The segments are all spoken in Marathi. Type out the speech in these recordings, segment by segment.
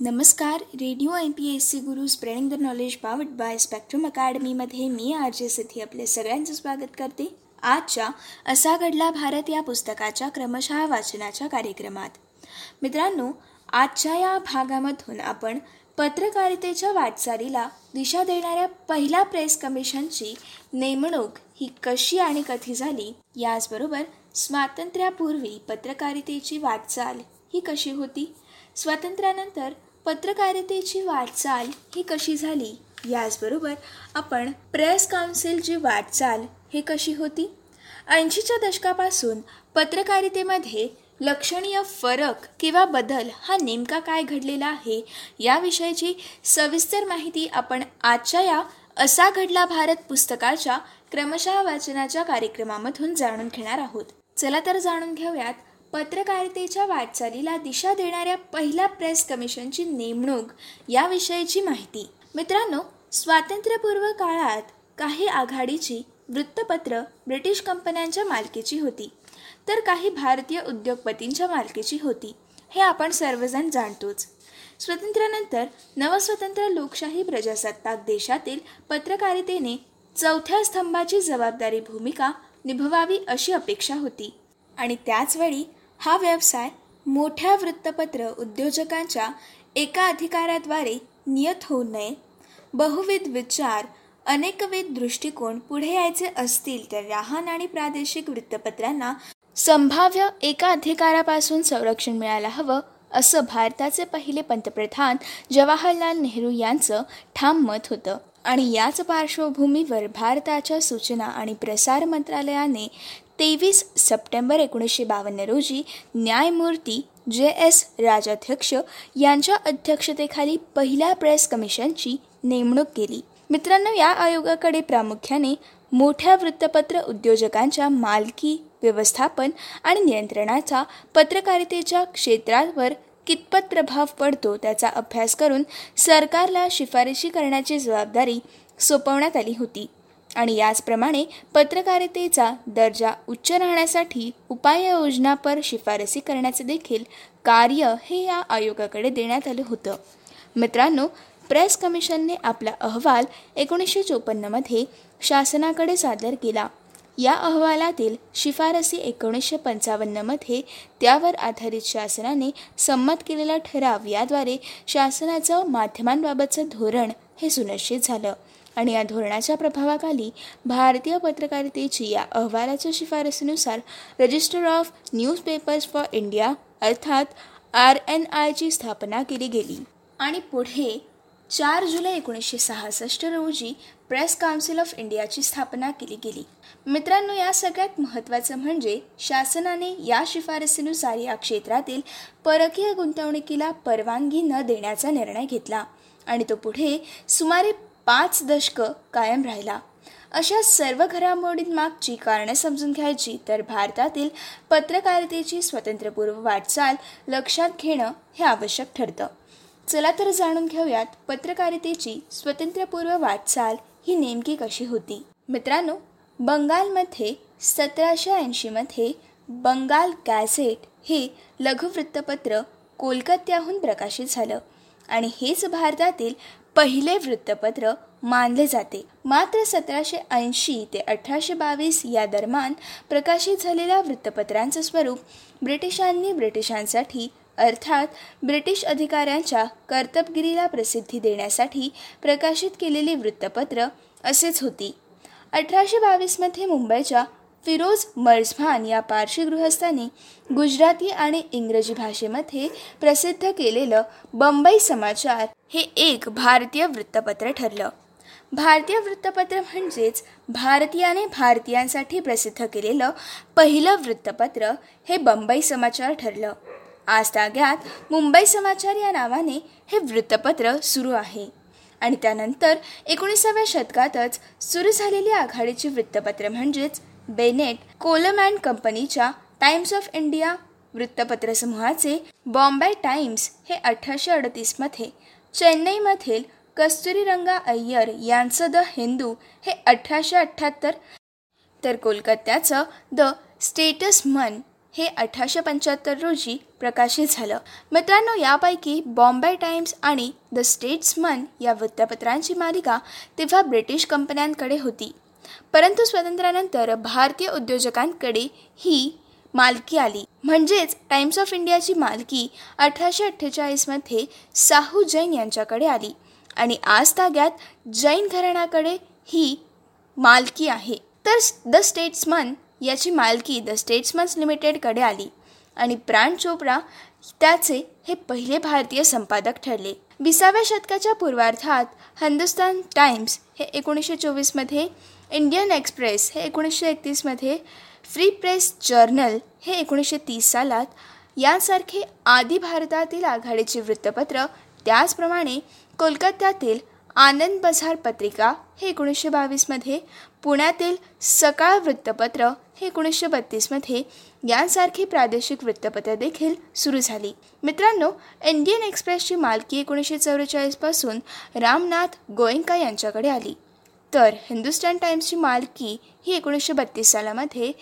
नमस्कार. Radio M P S C Guru spreading the knowledge powered by spectrum अकॅडमीमध्ये मी आर जे सिथी आपले सगळ्यांचं स्वागत करते. आजच्या असा घडला भारत या पुस्तकाच्या क्रमशः वाचनाच्या कार्यक्रमात. मित्रांनो आजच्या या भागामधून आपण पत्रकारितेच्या वाटचालीला दिशा देणाऱ्या पहिल्या प्रेस कमिशनची नेमणूक ही कशी आणि कधी झाली याचबरोबर स्वातंत्र्यापूर्वी पत्रकारितेची वाटचाल ही कशी होती स्वातंत्र्यानंतर पत्रकारितेची वाटचाल ही कशी झाली? याचबरोबर आपण प्रेस काउन्सिलची वाटचाल हे कशी होती? ऐंशीच्या दशकापासून पत्रकारितेमध्ये लक्षणीय फरक किंवा बदल हा नेमका काय घडलेला आहे याविषयीची सविस्तर माहिती आपण आजच्या या असा घडला भारत पुस्तकाच्या क्रमशः वाचनाच्या कार्यक्रमामधून जाणून घेणार आहोत. चला तर जाणून घेऊयात पत्रकारितेच्या वाटचालीला दिशा देणाऱ्या पहिल्या प्रेस कमिशनची नेमणूक याविषयीची माहिती. मित्रांनो स्वातंत्र्यपूर्व काळात काही आघाडीची वृत्तपत्र ब्रिटिश कंपन्यांच्या मालकीची होती तर काही भारतीय उद्योगपतींच्या मालकीची होती हे आपण सर्वजण जाणतोच. स्वातंत्र्यानंतर नवस्वतंत्र लोकशाही प्रजासत्ताक देशातील पत्रकारितेने चौथ्या स्तंभाची जबाबदारी भूमिका निभवावी अशी अपेक्षा होती. आणि त्याचवेळी हा व्यवसाय मोठ्या वृत्तपत्र उद्योजकांच्या एका अधिकाराद्वारे नियत होऊ नये. बहुविध विचार अनेकविध दृष्टिकोन पुढे यायचे असतील तर लहान आणि प्रादेशिक वृत्तपत्रांना संभाव्य एका अधिकारापासून संरक्षण मिळायला हवं असं भारताचे पहिले पंतप्रधान जवाहरलाल नेहरू यांचं ठाम मत होतं. आणि याच पार्श्वभूमीवर भारताच्या सूचना आणि प्रसार मंत्रालयाने तेवीस सप्टेंबर एकोणीसशे बावन्न रोजी न्यायमूर्ती जे एस राजाध्यक्ष यांच्या अध्यक्षतेखाली पहिल्या प्रेस कमिशनची नेमणूक केली. मित्रांनो या आयोगाकडे प्रामुख्याने मोठ्या वृत्तपत्र उद्योजकांच्या मालकी व्यवस्थापन आणि नियंत्रणाचा पत्रकारितेच्या क्षेत्रावर कितपत प्रभाव पडतो त्याचा अभ्यास करून सरकारला शिफारशी करण्याची जबाबदारी सोपवण्यात आली होती. आणि याचप्रमाणे पत्रकारितेचा दर्जा उच्च राहण्यासाठी उपाययोजनापर शिफारसी करण्याचे देखील कार्य हे या आयोगाकडे देण्यात आलं होतं. मित्रांनो प्रेस कमिशनने आपला अहवाल एकोणीसशे चोपन्नमध्ये शासनाकडे सादर केला. या अहवालातील शिफारसी एकोणीसशे पंचावन्नमध्ये त्यावर आधारित शासनाने संमत केलेला ठराव याद्वारे शासनाचं माध्यमांबाबतचं धोरण हे सुनिश्चित झालं. आणि या धोरणाच्या प्रभावाखाली भारतीय पत्रकारितेची या अहवालाच्या शिफारसीनुसार register of newspapers for India अर्थात आर एन आयची स्थापना केली गेली. आणि पुढे चार जुलै एकोणीसशे सहासष्ट रोजी प्रेस काउन्सिल ऑफ इंडियाची स्थापना केली गेली. मित्रांनो या सगळ्यात महत्त्वाचं म्हणजे शासनाने या शिफारसीनुसार या क्षेत्रातील परकीय गुंतवणुकीला परवानगी न देण्याचा निर्णय घेतला आणि तो पुढे सुमारे पाच दशकं कायम राहिला. अशा सर्व घडामोडींमागची कारणं समजून घ्यायची तर भारतातील पत्रकारितेची स्वतंत्रपूर्व वाटचाल लक्षात घेणं हे आवश्यक ठरतं. चला तर जाणून घेऊयात पत्रकारितेची स्वतंत्रपूर्व वाटचाल ही नेमकी कशी होती. मित्रांनो बंगालमध्ये सतराशे ऐंशीमध्ये बंगाल गॅझेट हे लघुवृत्तपत्र कोलकात्याहून प्रकाशित झालं आणि हेच भारतातील पहिले वृत्तपत्र मानले जाते. मात्र सतराशे ऐंशी ते अठराशे बावीस या दरम्यान प्रकाशित झालेल्या वृत्तपत्रांचं स्वरूप ब्रिटिशांनी ब्रिटिशांसाठी अर्थात ब्रिटिश अधिकाऱ्यांच्या कर्तबगिरीला प्रसिद्धी देण्यासाठी प्रकाशित केलेली वृत्तपत्र असेच होती. अठराशे बावीसमध्ये मुंबईच्या फिरोज मर्झमान या पारशी गृहस्थांनी गुजराती आणि इंग्रजी भाषेमध्ये प्रसिद्ध केलेलं बंबई समाचार हे एक भारतीय वृत्तपत्र ठरलं. भारतीय वृत्तपत्र म्हणजेच भारतीयाने भारतीयांसाठी प्रसिद्ध केलेलं पहिलं वृत्तपत्र हे बंबई समाचार ठरलं. आज ताग्यात मुंबई समाचार या नावाने हे वृत्तपत्र सुरू आहे. आणि त्यानंतर एकोणीसाव्या शतकातच सुरू झालेली आघाडीची वृत्तपत्र म्हणजेच बेनेट कोलम अँड कंपनीच्या टाइम्स ऑफ इंडिया वृत्तपत्र समूहाचे बॉम्बे टाइम्स हे अठराशे अडतीसमध्ये चेन्नईमधील कस्तुरीरंगा अय्यर यांचं द हिंदू हे अठराशे अठ्ठ्याहत्तर तर कोलकात्याचं द स्टेटस मन हे अठराशे पंच्याहत्तर रोजी प्रकाशित झालं. मित्रांनो यापैकी बॉम्बे टाइम्स आणि द स्टेट्समन या वृत्तपत्रांची मालिका तेव्हा ब्रिटिश कंपन्यांकडे होती. परंतु स्वातंत्र्यानंतर भारतीय उद्योजकांकडे ही मालकी आली. म्हणजेच टाइम्स ऑफ इंडियाची मालकी अठराशे अठ्ठेचाळीसमध्ये साहू जैन यांच्याकडे आली आणि आज ताग्यात जैन घराण्याकडे ही मालकी आहे. तर द स्टेट्समन याची मालकी द स्टेट्समन्स लिमिटेडकडे आली आणि प्राण चोपडा त्याचे हे पहिले भारतीय संपादक ठरले. विसाव्या शतकाच्या पूर्वार्धात हिंदुस्तान टाइम्स हे एकोणीसशे चोवीसमध्ये इंडियन एक्सप्रेस हे एकोणीसशे एकतीसमध्ये फ्री प्रेस जर्नल हे एकोणीसशे तीस सालात यांसारखे आदी भारतातील आघाडीचे वृत्तपत्र त्याचप्रमाणे कोलकात्यातील आनंद बझार पत्रिका हे एकोणीसशे बावीसमध्ये पुण्यातील सकाळ वृत्तपत्र हे एकोणीसशे बत्तीसमध्ये यांसारखी प्रादेशिक वृत्तपत्र देखील सुरू झाली. मित्रांनो इंडियन एक्सप्रेसची मालकी एकोणीसशे चौवेचाळीसपासून रामनाथ गोयंका यांच्याकडे आली. तर हिंदुस्तान टाईम्सची मालकी ही एकोणीसशे बत्तीस सालामध्ये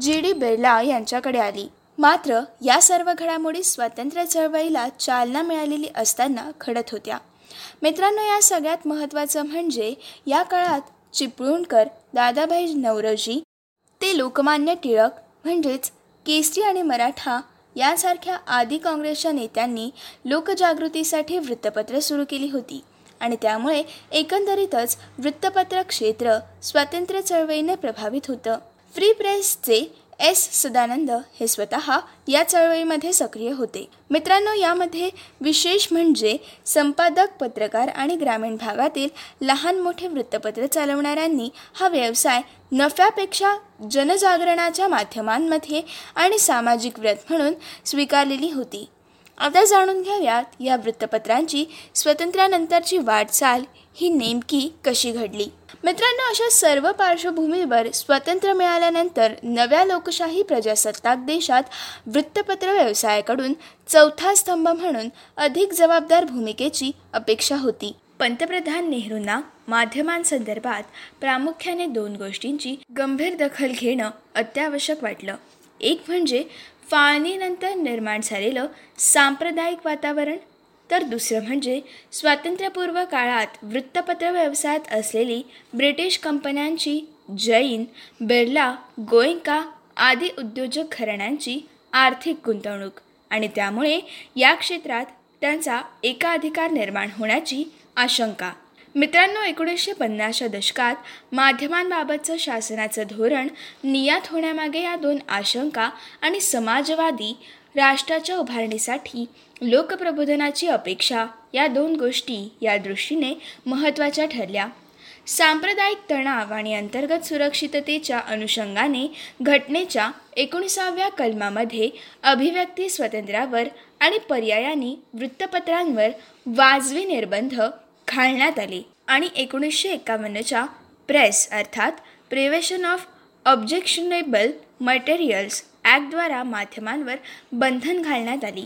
जी डी बिर्ला यांच्याकडे आली. मात्र या सर्व घडामोडी स्वातंत्र्य चळवळीला चालना मिळालेली असताना घडत होत्या. मित्रांनो या सगळ्यात महत्त्वाचं म्हणजे या काळात चिपळूणकर दादाभाई नवरोजी ते लोकमान्य टिळक म्हणजेच केसरी आणि मराठा यांसारख्या आदी काँग्रेसच्या नेत्यांनी लोकजागृतीसाठी वृत्तपत्र सुरू केली होती. आणि त्यामुळे एकंदरीतच वृत्तपत्र क्षेत्र स्वातंत्र्य चळवळीने प्रभावित होतं. फ्री प्रेसचे एस सदानंद हे स्वतः या चळवळीमध्ये सक्रिय होते. मित्रांनो यामध्ये विशेष म्हणजे संपादक पत्रकार आणि ग्रामीण भागातील लहान मोठे वृत्तपत्र चालवणाऱ्यांनी हा व्यवसाय नफ्यापेक्षा जनजागरणाच्या माध्यमांमध्ये आणि सामाजिक व्रत म्हणून स्वीकारलेली होती. आता जाणून घ्याव्यात या वृत्तपत्रांची स्वातंत्र्यानंतरची वाटचाल ही नेमकी कशी घडली? मित्रांनो अशा सर्व पार्श्वभूमीवर स्वातंत्र्य मिळाल्यानंतर नव्या लोकशाही प्रजासत्ताक देशात वृत्तपत्र व्यवसायाकडून चौथा स्तंभ म्हणून अधिक जबाबदार भूमिकेची अपेक्षा होती. पंतप्रधान नेहरूंना माध्यमांसंदर्भात प्रामुख्याने दोन गोष्टींची गंभीर दखल घेणं अत्यावश्यक वाटलं. एक म्हणजे फाळणीनंतर निर्माण झालेलं सांप्रदायिक वातावरण. तर दुसरं म्हणजे स्वातंत्र्यपूर्व काळात वृत्तपत्र व्यवसायात असलेली ब्रिटिश कंपन्यांची जैन बिर्ला गोयंका आदी उद्योजक घराण्यांची आर्थिक गुंतवणूक आणि त्यामुळे या क्षेत्रात त्यांचा एकाधिकार निर्माण होण्याची आशंका. मित्रांनो एकोणीसशे पन्नासच्या दशकात माध्यमांबाबतचं शासनाचं धोरण नियात होण्यामागे या दोन आशंका आणि समाजवादी राष्ट्राच्या उभारणीसाठी लोकप्रबोधनाची अपेक्षा या दोन गोष्टी या दृष्टीने महत्त्वाच्या ठरल्या. सांप्रदायिक तणाव आणि अंतर्गत सुरक्षिततेच्या अनुषंगाने घटनेच्या एकोणीसाव्या कलमामध्ये अभिव्यक्ती स्वातंत्र्यावर आणि पर्यायाने वृत्तपत्रांवर वाजवी निर्बंध घालण्यात आले. आणि एकोणीसशे एकावन्नच्या प्रेस अर्थात प्रिव्हेशन ऑफ ऑब्जेक्शनेबल मटेरियल्स ॲक्टद्वारा माध्यमांवर बंधन घालण्यात आली.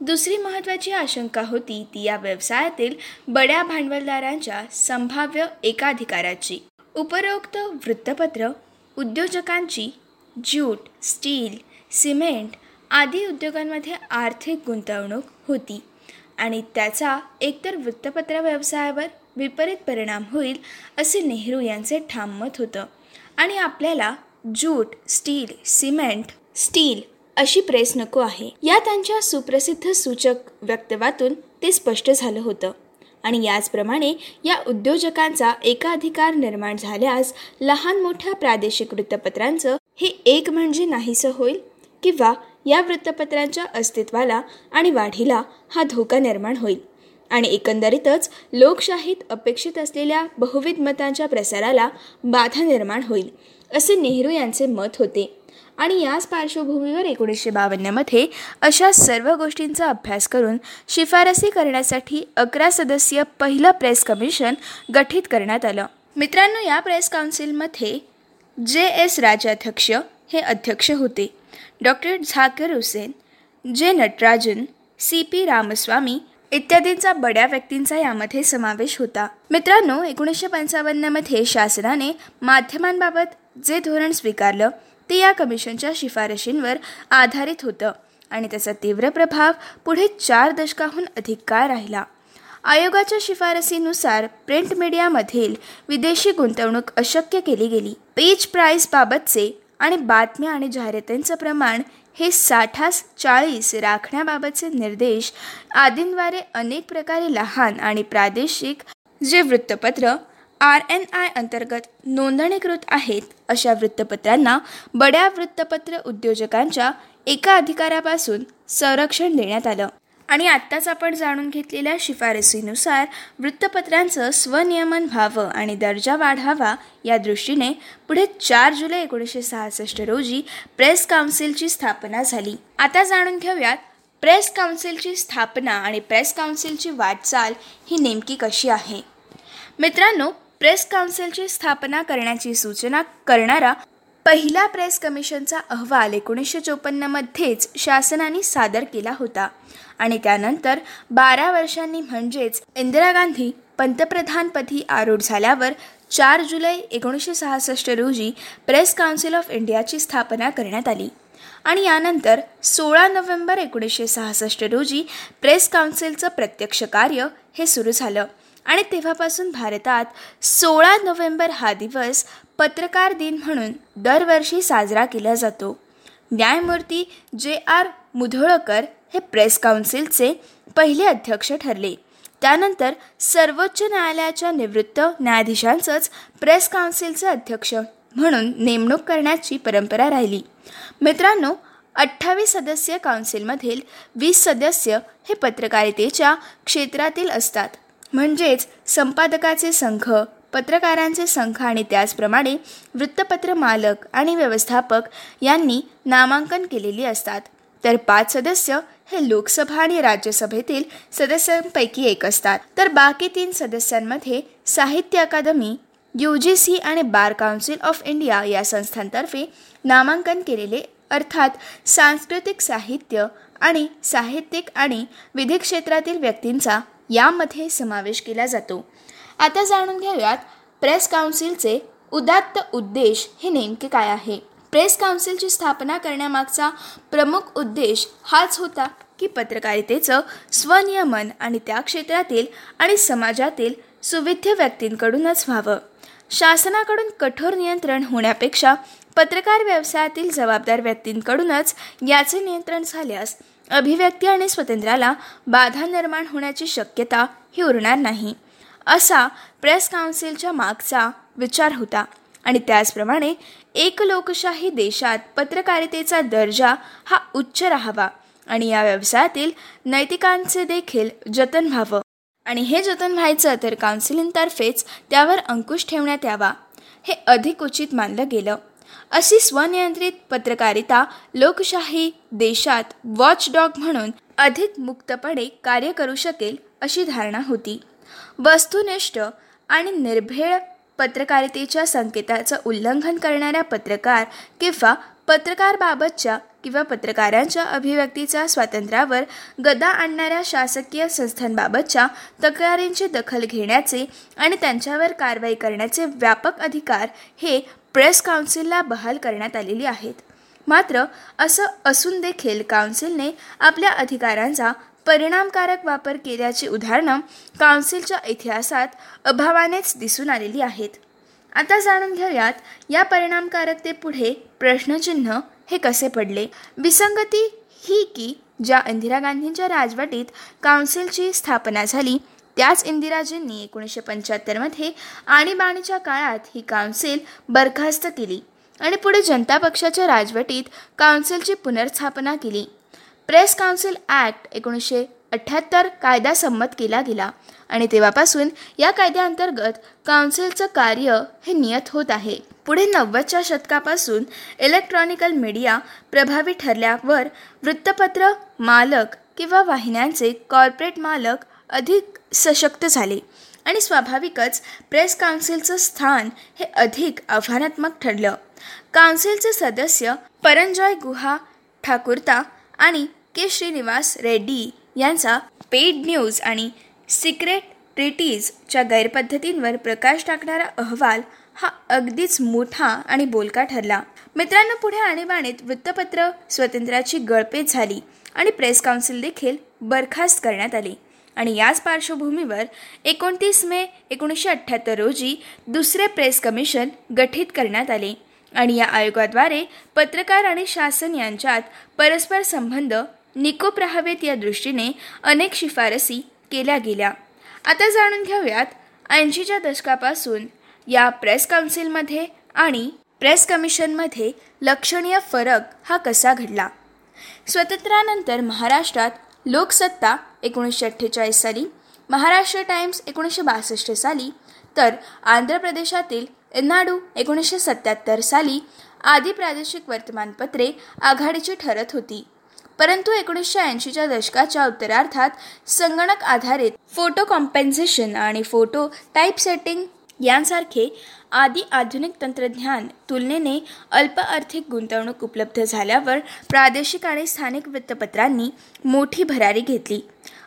दुसरी महत्त्वाची आशंका होती ती या व्यवसायातील बड्या भांडवलदारांच्या संभाव्य एकाधिकाराची. उपरोक्त वृत्तपत्र उद्योजकांची ज्यूट स्टील सिमेंट आदी उद्योगांमध्ये आर्थिक गुंतवणूक होती. आणि त्याचा एकतर वृत्तपत्र व्यवसायावर विपरीत परिणाम होईल असे नेहरू यांचे ठाम मत होतं. आणि आपल्याला जूट स्टील सिमेंट स्टील अशी प्रेस नको आहे. या त्यांच्या सुप्रसिद्ध सूचक वक्तव्यातून ते स्पष्ट झालं होतं. आणि याचप्रमाणे या उद्योजकांचा एकाधिकार निर्माण झाल्यास लहान मोठ्या प्रादेशिक वृत्तपत्रांचं हे एक म्हणजे नाहीसं होईल? किंवा या वृत्तपत्रांच्या अस्तित्वाला आणि वाढीला हा धोका निर्माण होईल. आणि एकंदरीतच लोकशाहीत अपेक्षित असलेल्या बहुविध मतांच्या प्रसाराला बाधा निर्माण होईल असे नेहरू यांचे मत होते. आणि याच पार्श्वभूमीवर एकोणीसशे बावन्नमध्ये अशा सर्व गोष्टींचा अभ्यास करून शिफारसी करण्यासाठी अकरा सदस्यीय पहिलं प्रेस कमिशन गठीत करण्यात आलं. मित्रांनो या प्रेस काउन्सिलमध्ये जे एस राजाध्यक्ष हे अध्यक्ष होते. डॉक्टर झाकर हुसेन जे नटराजन सी पी रामस्वामी इत्यादींचा बड्या व्यक्तींचा यामध्ये समावेश होता. मित्रांनो एकोणीसशे पंचावन्नमध्ये शासनाने माध्यमांबाबत जे धोरण स्वीकारलं ते या कमिशनच्या शिफारशींवर आधारित होतं आणि त्याचा तीव्र प्रभाव पुढे चार दशकाहून अधिक काळ राहिला. आयोगाच्या शिफारसीनुसार प्रिंट मीडियामधील विदेशी गुंतवणूक अशक्य केली गेली. पेज प्राईसबाबतचे आणि बातम्या आणि जाहिरातींचं प्रमाण हे साठास चाळीस राखण्याबाबतचे निर्देश आदींद्वारे अनेक प्रकारे लहान आणि प्रादेशिक जे वृत्तपत्र आर एन आय अंतर्गत नोंदणीकृत आहेत अशा वृत्तपत्रांना बड्या वृत्तपत्र उद्योजकांच्या एका अधिकारापासून संरक्षण देण्यात आलं. आणि आत्ताच आपण जाणून घेतलेल्या शिफारसीनुसार वृत्तपत्रांचं स्वनियमन व्हावं आणि दर्जा वाढावा या दृष्टीने पुढे चार जुलै एकोणीसशे सहासष्ट रोजी प्रेस काउन्सिलची स्थापना झाली. आता जाणून घेऊयात प्रेस काउन्सिलची स्थापना आणि प्रेस काउन्सिलची वाटचाल ही नेमकी कशी आहे? मित्रांनो प्रेस काउन्सिलची स्थापना करण्याची सूचना करणारा पहिला प्रेस कमिशनचा अहवाल एकोणीसशे चोपन्नमध्येच शासनाने सादर केला होता. आणि त्यानंतर बारा वर्षांनी म्हणजेच इंदिरा गांधी पंतप्रधानपदी आरूढ झाल्यावर चार जुलै एकोणीसशे सहासष्ट रोजी प्रेस काउन्सिल ऑफ इंडियाची स्थापना करण्यात आली. आणि यानंतर सोळा नोव्हेंबर एकोणीसशे सहासष्ट रोजी प्रेस काउन्सिलचं प्रत्यक्ष कार्य हे सुरू झालं. आणि तेव्हापासून भारतात सोळा नोव्हेंबर हा दिवस पत्रकार दिन म्हणून दरवर्षी साजरा केला जातो. न्यायमूर्ती जे आर मुधोळकर हे प्रेस काउन्सिलचे पहिले अध्यक्ष ठरले. त्यानंतर सर्वोच्च न्यायालयाच्या निवृत्त न्यायाधीशांचंच प्रेस काउन्सिलचे अध्यक्ष म्हणून नेमणूक करण्याची परंपरा राहिली. मित्रांनो अठ्ठावीस सदस्य काउन्सिलमधील वीस सदस्य हे पत्रकारितेच्या क्षेत्रातील असतात. म्हणजेच संपादकाचे संघ पत्रकारांचे संघ आणि त्याचप्रमाणे वृत्तपत्र मालक आणि व्यवस्थापक यांनी नामांकन केलेली असतात. तर पाच सदस्य हे लोकसभा आणि राज्यसभेतील सदस्यांपैकी एक असतात. तर बाकी तीन सदस्यांमध्ये साहित्य अकादमी यू जी सी आणि बार काउन्सिल ऑफ इंडिया या संस्थांतर्फे नामांकन केलेले अर्थात सांस्कृतिक साहित्य आणि साहित्यिक आणि विधी क्षेत्रातील व्यक्तींचा यामध्ये समावेश केला जातो. आता जाणून घेऊयात प्रेस काउन्सिलचे उदात्त उद्देश हे नेमके काय आहे? प्रेस काउन्सिलची स्थापना करण्यामागचा प्रमुख उद्देश हाच होता की पत्रकारितेचं स्वनियमन आणि त्या क्षेत्रातील आणि समाजातील सुविध्य व्यक्तींकडूनच व्हावं. शासनाकडून कठोर नियंत्रण होण्यापेक्षा पत्रकार व्यवसायातील जबाबदार व्यक्तींकडूनच याचे नियंत्रण झाल्यास अभिव्यक्ती आणि स्वातंत्र्याला बाधा निर्माण होण्याची शक्यता ही उरणार नाही. असा प्रेस काउन्सिलच्या मागचा विचार होता. आणि त्याचप्रमाणे एक लोकशाही देशात पत्रकारितेचा दर्जा हा उच्च राहावा. आणि या व्यवसायातील नैतिकांचे देखील जतन व्हावं. आणि हे जतन व्हायचं तर काउन्सिलिंगतर्फेच त्यावर अंकुश ठेवण्यात यावा. हे अधिक उचित मानलं गेलं. अशी स्वनियंत्रित पत्रकारिता लोकशाही देशात वॉचडॉग म्हणून अधिक मुक्तपणे कार्य करू शकेल अशी धारणा होती. वस्तुनिष्ठ आणि निर्भेळ पत्रकारितेच्या संकेताचं उल्लंघन करणाऱ्या पत्रकार किंवा पत्रकारबाबतच्या किंवा पत्रकारांच्या अभिव्यक्तीच्या स्वातंत्र्यावर गदा आणणाऱ्या शासकीय संस्थांबाबतच्या तक्रारींची दखल घेण्याचे आणि त्यांच्यावर कारवाई करण्याचे व्यापक अधिकार हे प्रेस काउन्सिलला बहाल करण्यात आलेली आहेत. मात्र असं असून देखील काउन्सिलने आपल्या अधिकारांचा परिणामकारक वापर केल्याची उदाहरणं काउन्सिलच्या इतिहासात अभावानेच दिसून आलेली आहेत. आता जाणून घेऊयात या परिणामकारकतेपुढे प्रश्नचिन्ह हे कसे पडले? विसंगती ही की ज्या इंदिरा गांधींच्या राजवटीत काउन्सिलची स्थापना झाली त्याच इंदिराजींनी एकोणीसशे पंच्याहत्तरमध्ये आणीबाणीच्या काळात ही काउन्सिल बरखास्त केली आणि पुढे जनता पक्षाच्या राजवटीत काउन्सिलची पुनर्स्थापना केली. प्रेस काउन्सिल ॲक्ट एकोणीसशे अठ्ठ्याहत्तर कायदा संमत केला गेला आणि तेव्हापासून या कायद्याअंतर्गत काउन्सिलचं कार्य हे नियत होत आहे. पुढे नव्वदच्या शतकापासून इलेक्ट्रॉनिकल मीडिया प्रभावी ठरल्यावर वृत्तपत्र मालक किंवा वाहिन्यांचे कॉर्पोरेट मालक अधिक सशक्त झाले आणि स्वाभाविकच प्रेस काउन्सिलचं स्थान हे अधिक आव्हानात्मक ठरलं. काउन्सिलचे सदस्य परंजॉय गुहा ठाकुरता आणि के. श्रीनिवास रेड्डी यांचा पेड न्यूज आणि सिक्रेट ट्रिटीजच्या गैरपद्धतींवर प्रकाश टाकणारा अहवाल हा अगदीच मोठा आणि बोलका ठरला. मित्रांनो पुढे आणीबाणीत वृत्तपत्र स्वातंत्र्याची गळपेच झाली आणि प्रेस काउन्सिल देखील बरखास्त करण्यात आली. आणि याच पार्श्वभूमीवर एकोणतीस मे एकोणीसशे अठ्ठ्याहत्तर रोजी दुसरे प्रेस कमिशन गठीत करण्यात आले. आणि या आयोगाद्वारे पत्रकार आणि शासन यांच्यात परस्पर संबंध निकोप राहावेत या दृष्टीने अनेक शिफारसी केल्या गेल्या. आता जाणून घेऊयात ऐंशीच्या दशकापासून या प्रेस काउन्सिलमध्ये आणि प्रेस कमिशनमध्ये लक्षणीय फरक हा कसा घडला? स्वातंत्र्यानंतर महाराष्ट्रात लोकसत्ता एकोणीसशे अठ्ठेचाळीस साली महाराष्ट्र टाइम्स एकोणीसशे बासष्ट साली तर आंध्र प्रदेशातील नाडू एकोणीसशे सत्याहत्तर साली आदी प्रादेशिक वर्तमानपत्रे आघाडीची ठरत होती. परंतु एकोणीसशे ऐंशीच्या दशकाच्या उत्तरार्धात संगणक आधारित फोटो कॉम्पेन्सेशन आणि फोटो टाईप सेटिंग यांसारखे आदी आधुनिक तंत्रज्ञान तुलनेने अल्प आर्थिक गुंतवणूक उपलब्ध झाल्यावर प्रादेशिक आणि स्थानिक वृत्तपत्रांनी मोठी भरारी घेतली.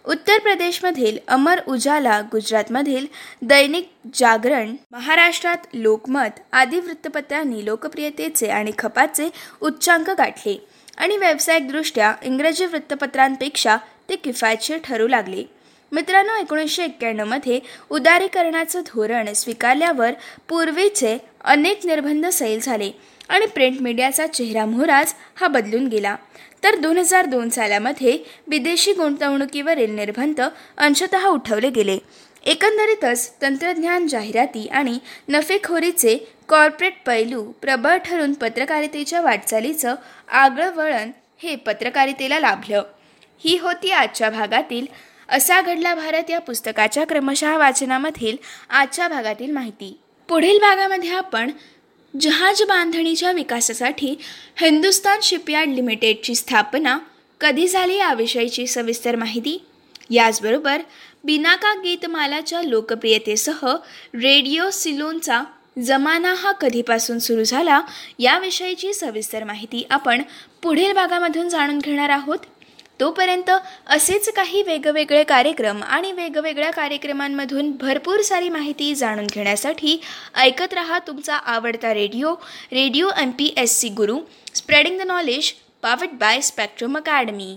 उत्तर प्रदेशमधील अमर उजाला गुजरातमधील दैनिक जागरण महाराष्ट्रात लोकमत आदी वृत्तपत्रांनी लोकप्रियतेचे आणि खपाचे उच्चांक गाठले आणि व्यावसायिकदृष्ट्या इंग्रजी वृत्तपत्रांपेक्षा ते किफायतशीर ठरू लागले. मित्रांनो एकोणीसशे एक्क्याण्णवमध्ये उदारीकरणाचं धोरण स्वीकारल्यावर पूर्वीचे अनेक निर्बंध सैल झाले आणि प्रिंट मीडियाचा चेहरा मोहराज हा बदलून गेला. तर दोन हजार दोन सालामध्ये विदेशी गुंतवणुकीवरील निर्बंध अंशतः उठवले गेले. एकंदरीतच तंत्रज्ञान जाहिराती आणि नफेखोरीचे कॉर्पोरेट पैलू प्रबळ ठरून पत्रकारितेच्या वाटचालीचं आगळं वळण हे पत्रकारितेला लाभलं. ही होती आजच्या भागातील असा घडला भारत या पुस्तकाच्या क्रमशः वाचनामधील आजच्या भागातील माहिती. पुढील भागामध्ये आपण जहाज बांधणीच्या विकासासाठी हिंदुस्तान शिपयार्ड लिमिटेडची स्थापना कधी झाली याविषयीची सविस्तर माहिती. याचबरोबर बिनाका गीतमालाच्या लोकप्रियतेसह रेडिओ सिलोनचा जमाना हा कधीपासून सुरू झाला याविषयीची सविस्तर माहिती आपण पुढील भागामधून जाणून घेणार आहोत. तोपर्यंत असेच काही वेगवेगळे कार्यक्रम आणि वेगवेगळ्या कार्यक्रमांमधून भरपूर सारी माहिती जाणून घेण्यासाठी ऐकत रहा तुमचा आवडता radio radio M P S C Guru spreading the knowledge powered by Spectrum Academy.